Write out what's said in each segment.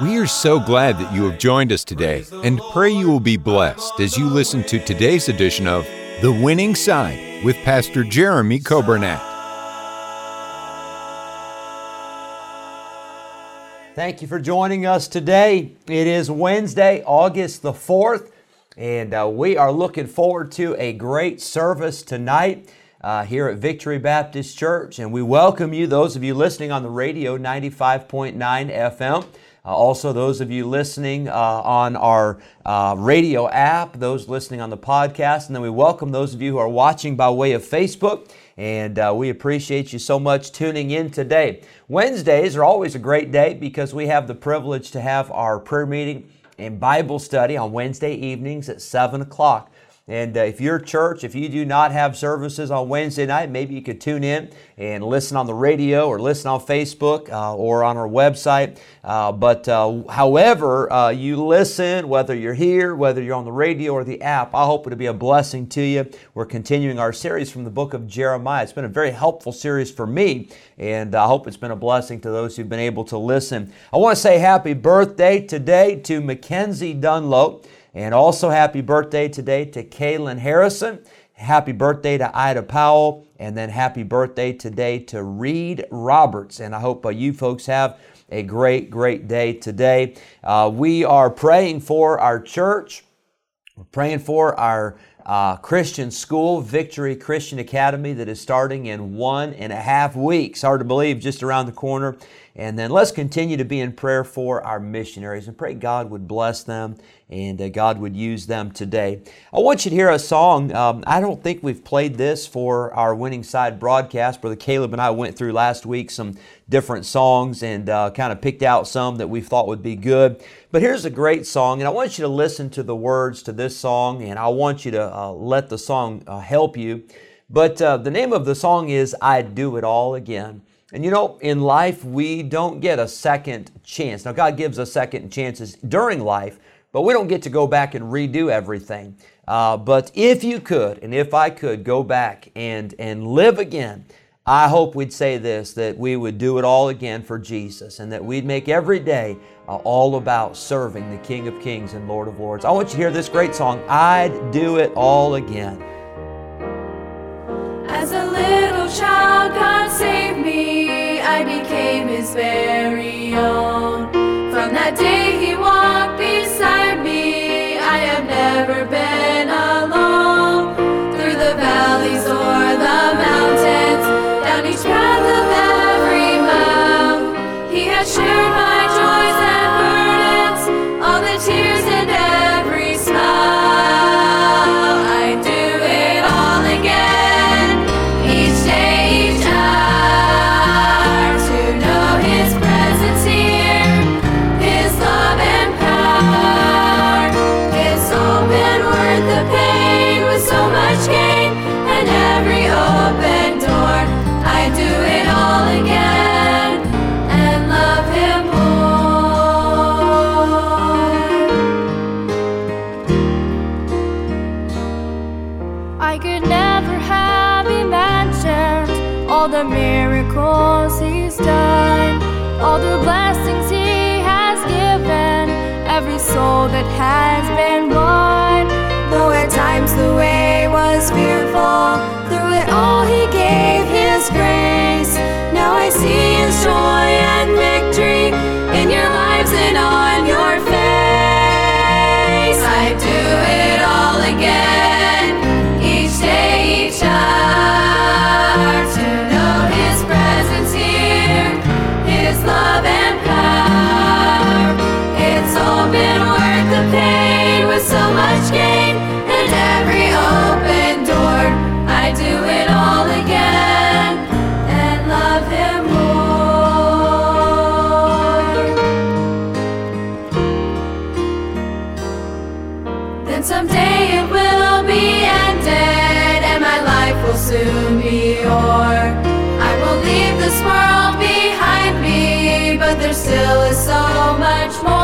We are so glad that you have joined us today and pray you will be blessed as you listen to today's edition of The Winning Side with Pastor Jeremy Coburnett. Thank you for joining us today. It is Wednesday, August the 4th, and uh, we are looking forward to a great service tonight uh, here at Victory Baptist Church. And we welcome you, those of you listening on the radio, 95.9 FM. Uh, also, those of you listening uh, on our uh, radio app, those listening on the podcast, and then we welcome those of you who are watching by way of Facebook. And uh, we appreciate you so much tuning in today. Wednesdays are always a great day because we have the privilege to have our prayer meeting and Bible study on Wednesday evenings at 7 o'clock. And uh, if your church, if you do not have services on Wednesday night, maybe you could tune in and listen on the radio or listen on Facebook uh, or on our website. Uh, but uh, however uh, you listen, whether you're here, whether you're on the radio or the app, I hope it'll be a blessing to you. We're continuing our series from the book of Jeremiah. It's been a very helpful series for me, and I hope it's been a blessing to those who've been able to listen. I want to say happy birthday today to Mackenzie Dunlop. And also happy birthday today to Kaylin Harrison. Happy birthday to Ida Powell. And then happy birthday today to Reed Roberts. And I hope uh, you folks have a great, great day today. Uh, we are praying for our church. We're praying for our uh, Christian school, Victory Christian Academy, that is starting in one and a half weeks. Hard to believe, just around the corner. And then let's continue to be in prayer for our missionaries and pray God would bless them and uh, God would use them today. I want you to hear a song. Um, I don't think we've played this for our Winning Side broadcast. Brother Caleb and I went through last week some different songs and uh, kind of picked out some that we thought would be good. But here's a great song, and I want you to listen to the words to this song, and I want you to uh, let the song uh, help you. But uh, the name of the song is I'd Do It All Again. And you know, in life, we don't get a second chance. Now, God gives us second chances during life, but we don't get to go back and redo everything. Uh, but if you could, and if I could go back and, and live again, I hope we'd say this that we would do it all again for Jesus and that we'd make every day uh, all about serving the King of Kings and Lord of Lords. I want you to hear this great song, I'd Do It All Again. As a little child, God saved me. I became His very own. From that day, shared my I could never have imagined all the miracles He's done, all the blessings He has given, every soul that has been won. Though at times the way was fearful, through it all He gave His grace. Now I see His joy there still is so much more.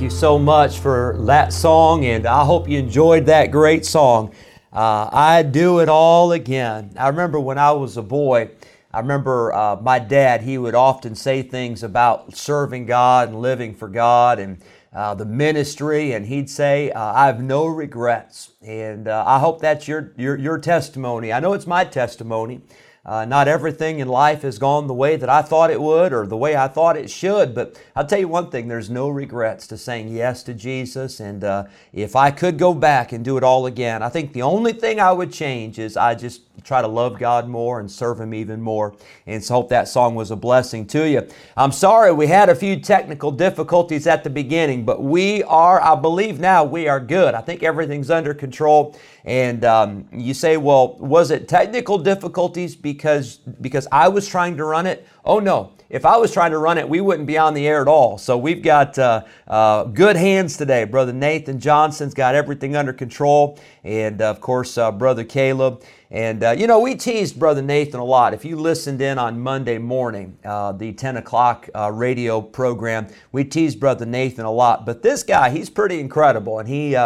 Thank you so much for that song, and I hope you enjoyed that great song. Uh, I do it all again. I remember when I was a boy, I remember uh, my dad, he would often say things about serving God and living for God and uh, the ministry, and he'd say, uh, I have no regrets. And uh, I hope that's your, your, your testimony. I know it's my testimony. Uh, not everything in life has gone the way that I thought it would or the way I thought it should, but I'll tell you one thing there's no regrets to saying yes to Jesus. And uh, if I could go back and do it all again, I think the only thing I would change is I just try to love God more and serve Him even more. And so, hope that song was a blessing to you. I'm sorry we had a few technical difficulties at the beginning, but we are, I believe now, we are good. I think everything's under control. And um, you say, well, was it technical difficulties because because I was trying to run it? Oh no. If I was trying to run it, we wouldn't be on the air at all. So we've got uh, uh, good hands today. Brother Nathan Johnson's got everything under control, and of course, uh, Brother Caleb. And uh, you know, we teased Brother Nathan a lot. If you listened in on Monday morning, uh, the 10 o'clock radio program, we teased Brother Nathan a lot. But this guy, he's pretty incredible, and he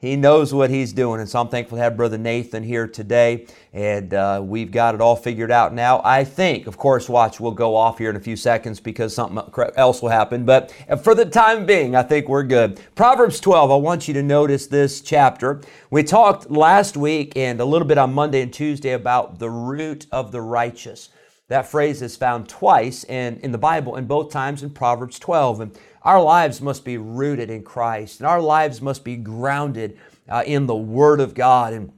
he knows what he's doing. And so I'm thankful to have Brother Nathan here today. And uh, we've got it all figured out now. I think, of course, watch, we'll go off here in a few seconds because something else will happen. But for the time being, I think we're good. Proverbs 12, I want you to notice this chapter. We talked last week and a little bit on Monday and Tuesday about the root of the righteous. That phrase is found twice in, in the Bible, and both times in Proverbs 12. And our lives must be rooted in Christ, and our lives must be grounded uh, in the Word of God. And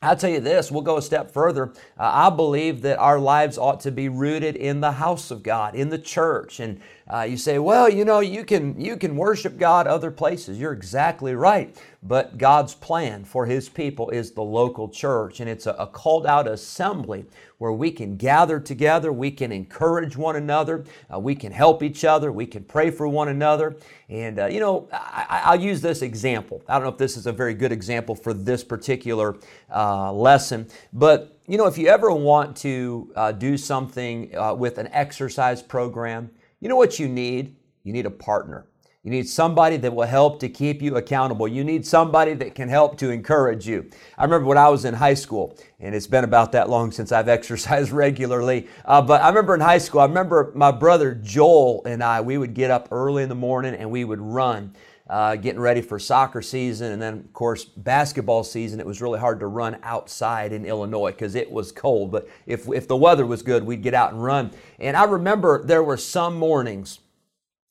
I'll tell you this, we'll go a step further. Uh, I believe that our lives ought to be rooted in the house of God, in the church. And uh, you say, well, you know, you can you can worship God other places. You're exactly right. But God's plan for His people is the local church, and it's a, a called out assembly where we can gather together, we can encourage one another, uh, we can help each other, we can pray for one another. And, uh, you know, I, will use this example. I don't know if this is a very good example for this particular uh, lesson, but, you know, if you ever want to uh, do something uh, with an exercise program, you know what you need? You need a partner. You need somebody that will help to keep you accountable. You need somebody that can help to encourage you. I remember when I was in high school, and it's been about that long since I've exercised regularly. Uh, but I remember in high school, I remember my brother Joel and I, we would get up early in the morning and we would run. Uh, getting ready for soccer season and then of course basketball season it was really hard to run outside in illinois because it was cold but if, if the weather was good we'd get out and run and i remember there were some mornings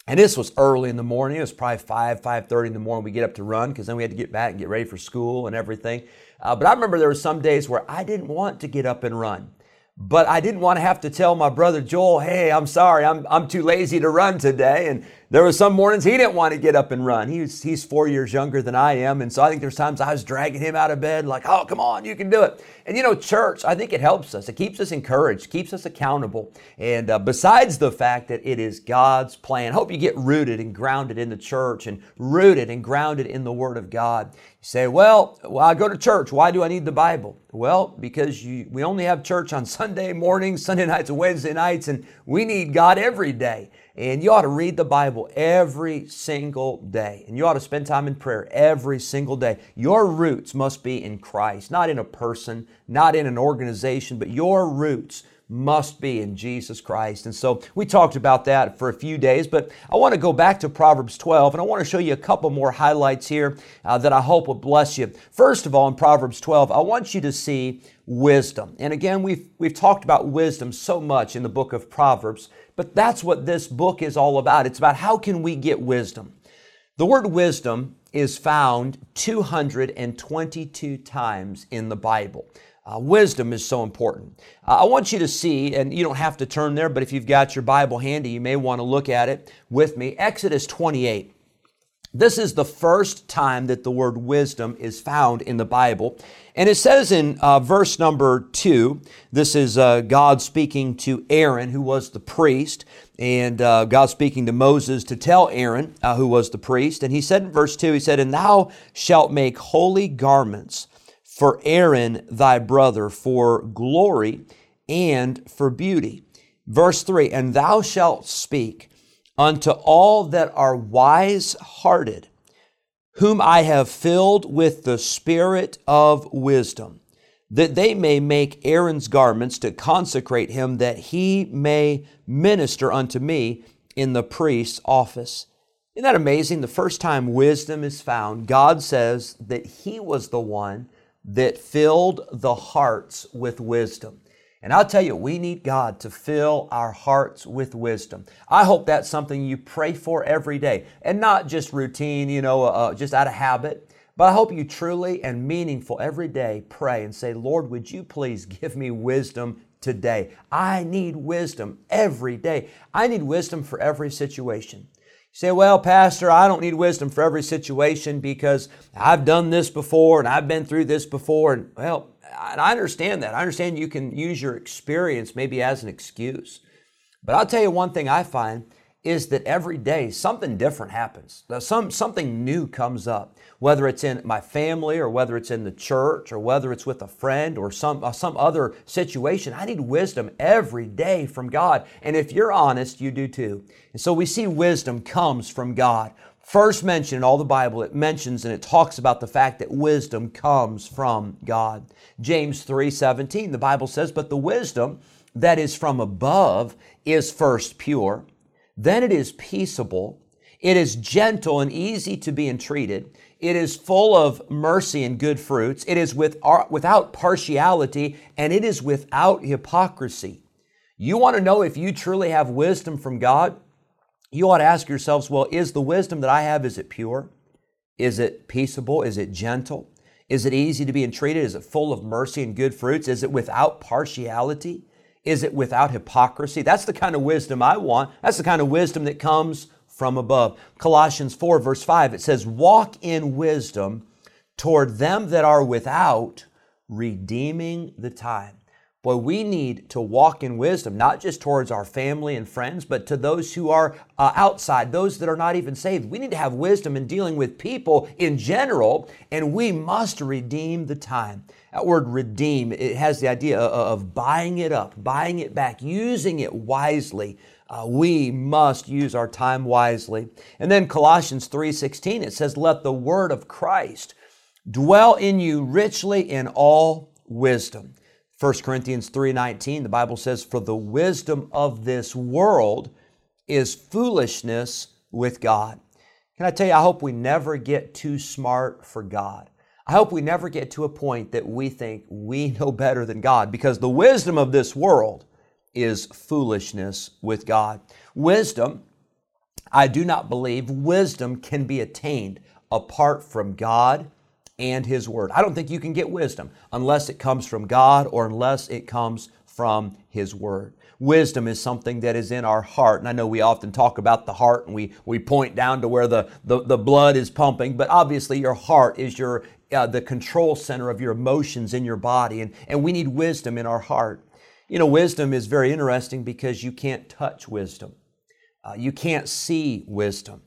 and this was early in the morning. It was probably 5, 5.30 in the morning we get up to run because then we had to get back and get ready for school and everything. Uh, but I remember there were some days where I didn't want to get up and run. But I didn't want to have to tell my brother Joel, hey, I'm sorry, I'm, I'm too lazy to run today. And there were some mornings he didn't want to get up and run. He's, he's four years younger than I am. And so I think there's times I was dragging him out of bed, like, oh, come on, you can do it. And you know, church, I think it helps us. It keeps us encouraged, keeps us accountable. And uh, besides the fact that it is God's plan, hope you get rooted and grounded in the church and rooted and grounded in the Word of God. You say, well, well I go to church. Why do I need the Bible? Well, because you, we only have church on Sunday mornings, Sunday nights, and Wednesday nights, and we need God every day. And you ought to read the Bible every single day. And you ought to spend time in prayer every single day. Your roots must be in Christ, not in a person, not in an organization, but your roots must be in Jesus Christ. And so we talked about that for a few days, but I want to go back to Proverbs 12 and I want to show you a couple more highlights here uh, that I hope will bless you. First of all, in Proverbs 12, I want you to see wisdom. And again, we've, we've talked about wisdom so much in the book of Proverbs. But that's what this book is all about. It's about how can we get wisdom. The word wisdom is found 222 times in the Bible. Uh, wisdom is so important. Uh, I want you to see, and you don't have to turn there, but if you've got your Bible handy, you may want to look at it with me. Exodus 28. This is the first time that the word wisdom is found in the Bible. And it says in uh, verse number two, this is uh, God speaking to Aaron, who was the priest, and uh, God speaking to Moses to tell Aaron, uh, who was the priest. And he said in verse two, he said, And thou shalt make holy garments for Aaron thy brother for glory and for beauty. Verse three, And thou shalt speak unto all that are wise hearted, whom I have filled with the spirit of wisdom, that they may make Aaron's garments to consecrate him, that he may minister unto me in the priest's office. Isn't that amazing? The first time wisdom is found, God says that He was the one that filled the hearts with wisdom. And I'll tell you, we need God to fill our hearts with wisdom. I hope that's something you pray for every day and not just routine, you know, uh, uh, just out of habit. But I hope you truly and meaningful every day pray and say, Lord, would you please give me wisdom today? I need wisdom every day. I need wisdom for every situation. You say, well, Pastor, I don't need wisdom for every situation because I've done this before and I've been through this before. And well, I understand that. I understand you can use your experience maybe as an excuse. But I'll tell you one thing I find is that every day something different happens. Some, something new comes up, whether it's in my family or whether it's in the church or whether it's with a friend or some, uh, some other situation. I need wisdom every day from God. And if you're honest, you do too. And so we see wisdom comes from God. First mention in all the Bible, it mentions and it talks about the fact that wisdom comes from God. James 3 17, the Bible says, But the wisdom that is from above is first pure, then it is peaceable, it is gentle and easy to be entreated, it is full of mercy and good fruits, it is with, uh, without partiality, and it is without hypocrisy. You want to know if you truly have wisdom from God? you ought to ask yourselves, well, is the wisdom that I have, is it pure? Is it peaceable? Is it gentle? Is it easy to be entreated? Is it full of mercy and good fruits? Is it without partiality? Is it without hypocrisy? That's the kind of wisdom I want. That's the kind of wisdom that comes from above. Colossians 4, verse 5, it says, Walk in wisdom toward them that are without, redeeming the time. Boy, we need to walk in wisdom, not just towards our family and friends, but to those who are uh, outside, those that are not even saved. We need to have wisdom in dealing with people in general, and we must redeem the time. That word redeem, it has the idea of buying it up, buying it back, using it wisely. Uh, we must use our time wisely. And then Colossians 3:16 it says let the word of Christ dwell in you richly in all wisdom 1 Corinthians 3:19 the Bible says for the wisdom of this world is foolishness with God. Can I tell you I hope we never get too smart for God. I hope we never get to a point that we think we know better than God because the wisdom of this world is foolishness with God. Wisdom, I do not believe wisdom can be attained apart from God and His Word. I don't think you can get wisdom unless it comes from God or unless it comes from His Word. Wisdom is something that is in our heart. And I know we often talk about the heart and we, we point down to where the, the, the blood is pumping, but obviously your heart is your uh, the control center of your emotions in your body. And, and we need wisdom in our heart. You know, wisdom is very interesting because you can't touch wisdom. Uh, you can't see wisdom.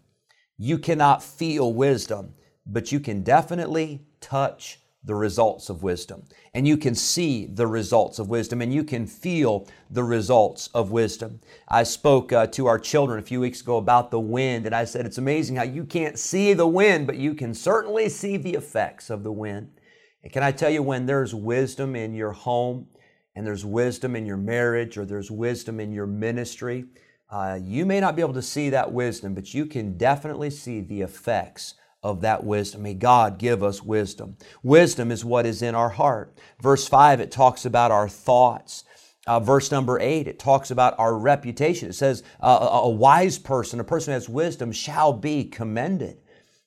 You cannot feel wisdom but you can definitely touch the results of wisdom. And you can see the results of wisdom and you can feel the results of wisdom. I spoke uh, to our children a few weeks ago about the wind, and I said it's amazing how you can't see the wind, but you can certainly see the effects of the wind. And can I tell you, when there's wisdom in your home, and there's wisdom in your marriage, or there's wisdom in your ministry, uh, you may not be able to see that wisdom, but you can definitely see the effects of that wisdom. May God give us wisdom. Wisdom is what is in our heart. Verse 5, it talks about our thoughts. Uh, verse number 8, it talks about our reputation. It says, uh, a, a wise person, a person who has wisdom, shall be commended.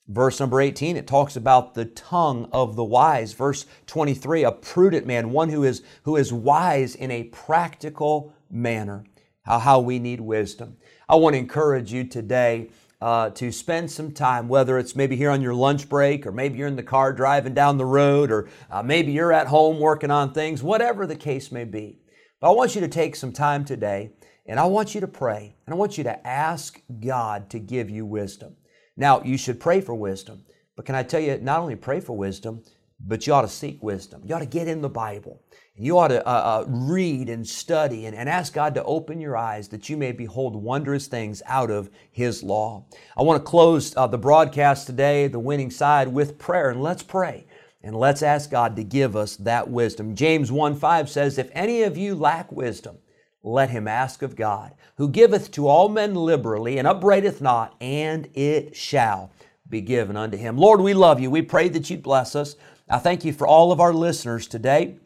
Verse number 18, it talks about the tongue of the wise. Verse 23, a prudent man, one who is, who is wise in a practical manner. How, how we need wisdom. I want to encourage you today uh, to spend some time, whether it's maybe here on your lunch break, or maybe you're in the car driving down the road, or uh, maybe you're at home working on things, whatever the case may be. But I want you to take some time today and I want you to pray and I want you to ask God to give you wisdom. Now, you should pray for wisdom, but can I tell you, not only pray for wisdom, but you ought to seek wisdom. You ought to get in the Bible. You ought to uh, uh, read and study and, and ask God to open your eyes that you may behold wondrous things out of His law. I want to close uh, the broadcast today, the winning side, with prayer, and let's pray. And let's ask God to give us that wisdom. James 1 5 says, If any of you lack wisdom, let him ask of God, who giveth to all men liberally and upbraideth not, and it shall be given unto him. Lord, we love you. We pray that you bless us. I thank you for all of our listeners today.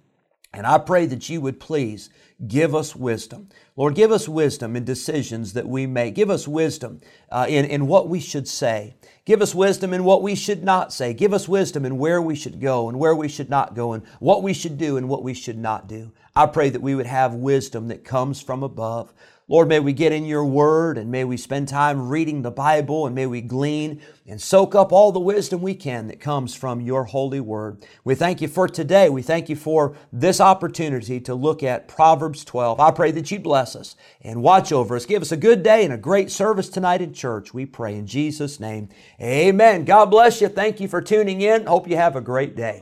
And I pray that you would please give us wisdom. Lord, give us wisdom in decisions that we make. Give us wisdom uh, in, in what we should say. Give us wisdom in what we should not say. Give us wisdom in where we should go and where we should not go and what we should do and what we should not do. I pray that we would have wisdom that comes from above. Lord, may we get in your word and may we spend time reading the Bible and may we glean and soak up all the wisdom we can that comes from your holy word. We thank you for today. We thank you for this opportunity to look at Proverbs 12. I pray that you bless us and watch over us. Give us a good day and a great service tonight in church. We pray in Jesus' name. Amen. God bless you. Thank you for tuning in. Hope you have a great day.